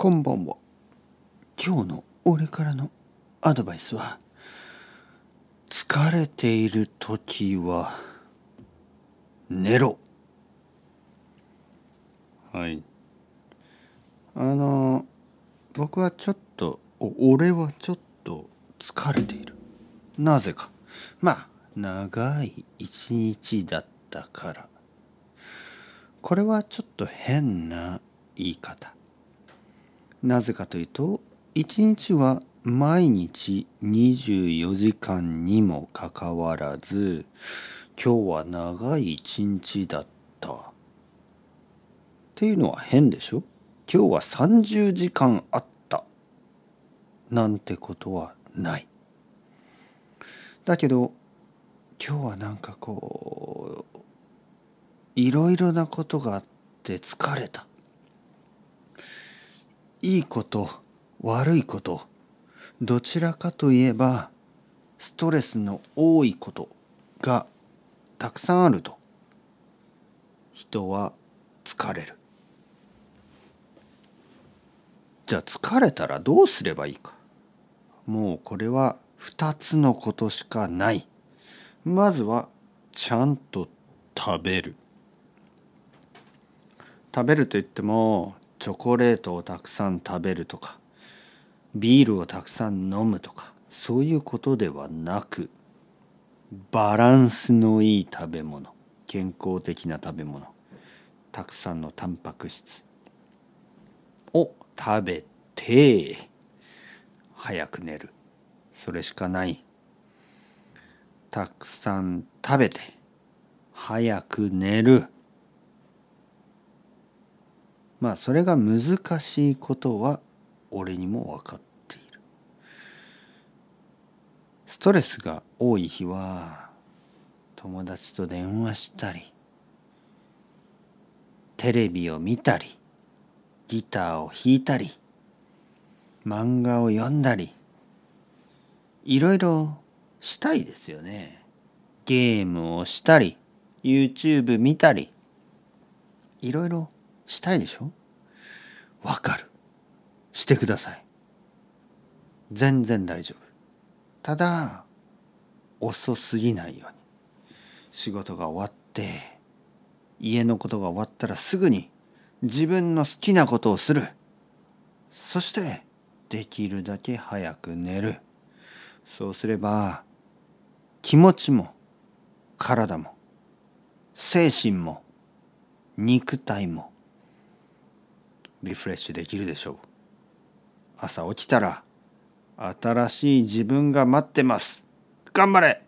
こんばんは。今日の俺からのアドバイスは疲れている時は寝ろ。はい。あの僕はちょっとお俺はちょっと疲れている。なぜか。まあ長い一日だったから。これはちょっと変な言い方なぜかというと一日は毎日24時間にもかかわらず今日は長い一日だった。っていうのは変でしょ？今日は30時間あった。なんてことはない。だけど今日はなんかこういろいろなことがあって疲れた。いいこと悪いことどちらかといえばストレスの多いことがたくさんあると。人は疲れる。じゃあ疲れたらどうすればいいか。もうこれは2つのことしかない。まずはちゃんと食べる。食べるといってもチョコレートをたくさん食べるとかビールをたくさん飲むとかそういうことではなくバランスのいい食べ物健康的な食べ物たくさんのタンパク質を食べて早く寝る。それしかない。たくさん食べて早く寝る。まあそれが難しいことは俺にも分かっている。ストレスが多い日は友達と電話したりテレビを見たりギターを弾いたり漫画を読んだりいろいろしたいですよね。ゲームをしたり YouTube 見たりいろいろしたいでしょ？わかる。してください。全然大丈夫。ただ遅すぎないように。仕事が終わって家のことが終わったらすぐに自分の好きなことをする。そしてできるだけ早く寝る。そうすれば気持ちも体も精神も肉体もリフレッシュできるでしょう。朝起きたら新しい自分が待ってます。頑張れ。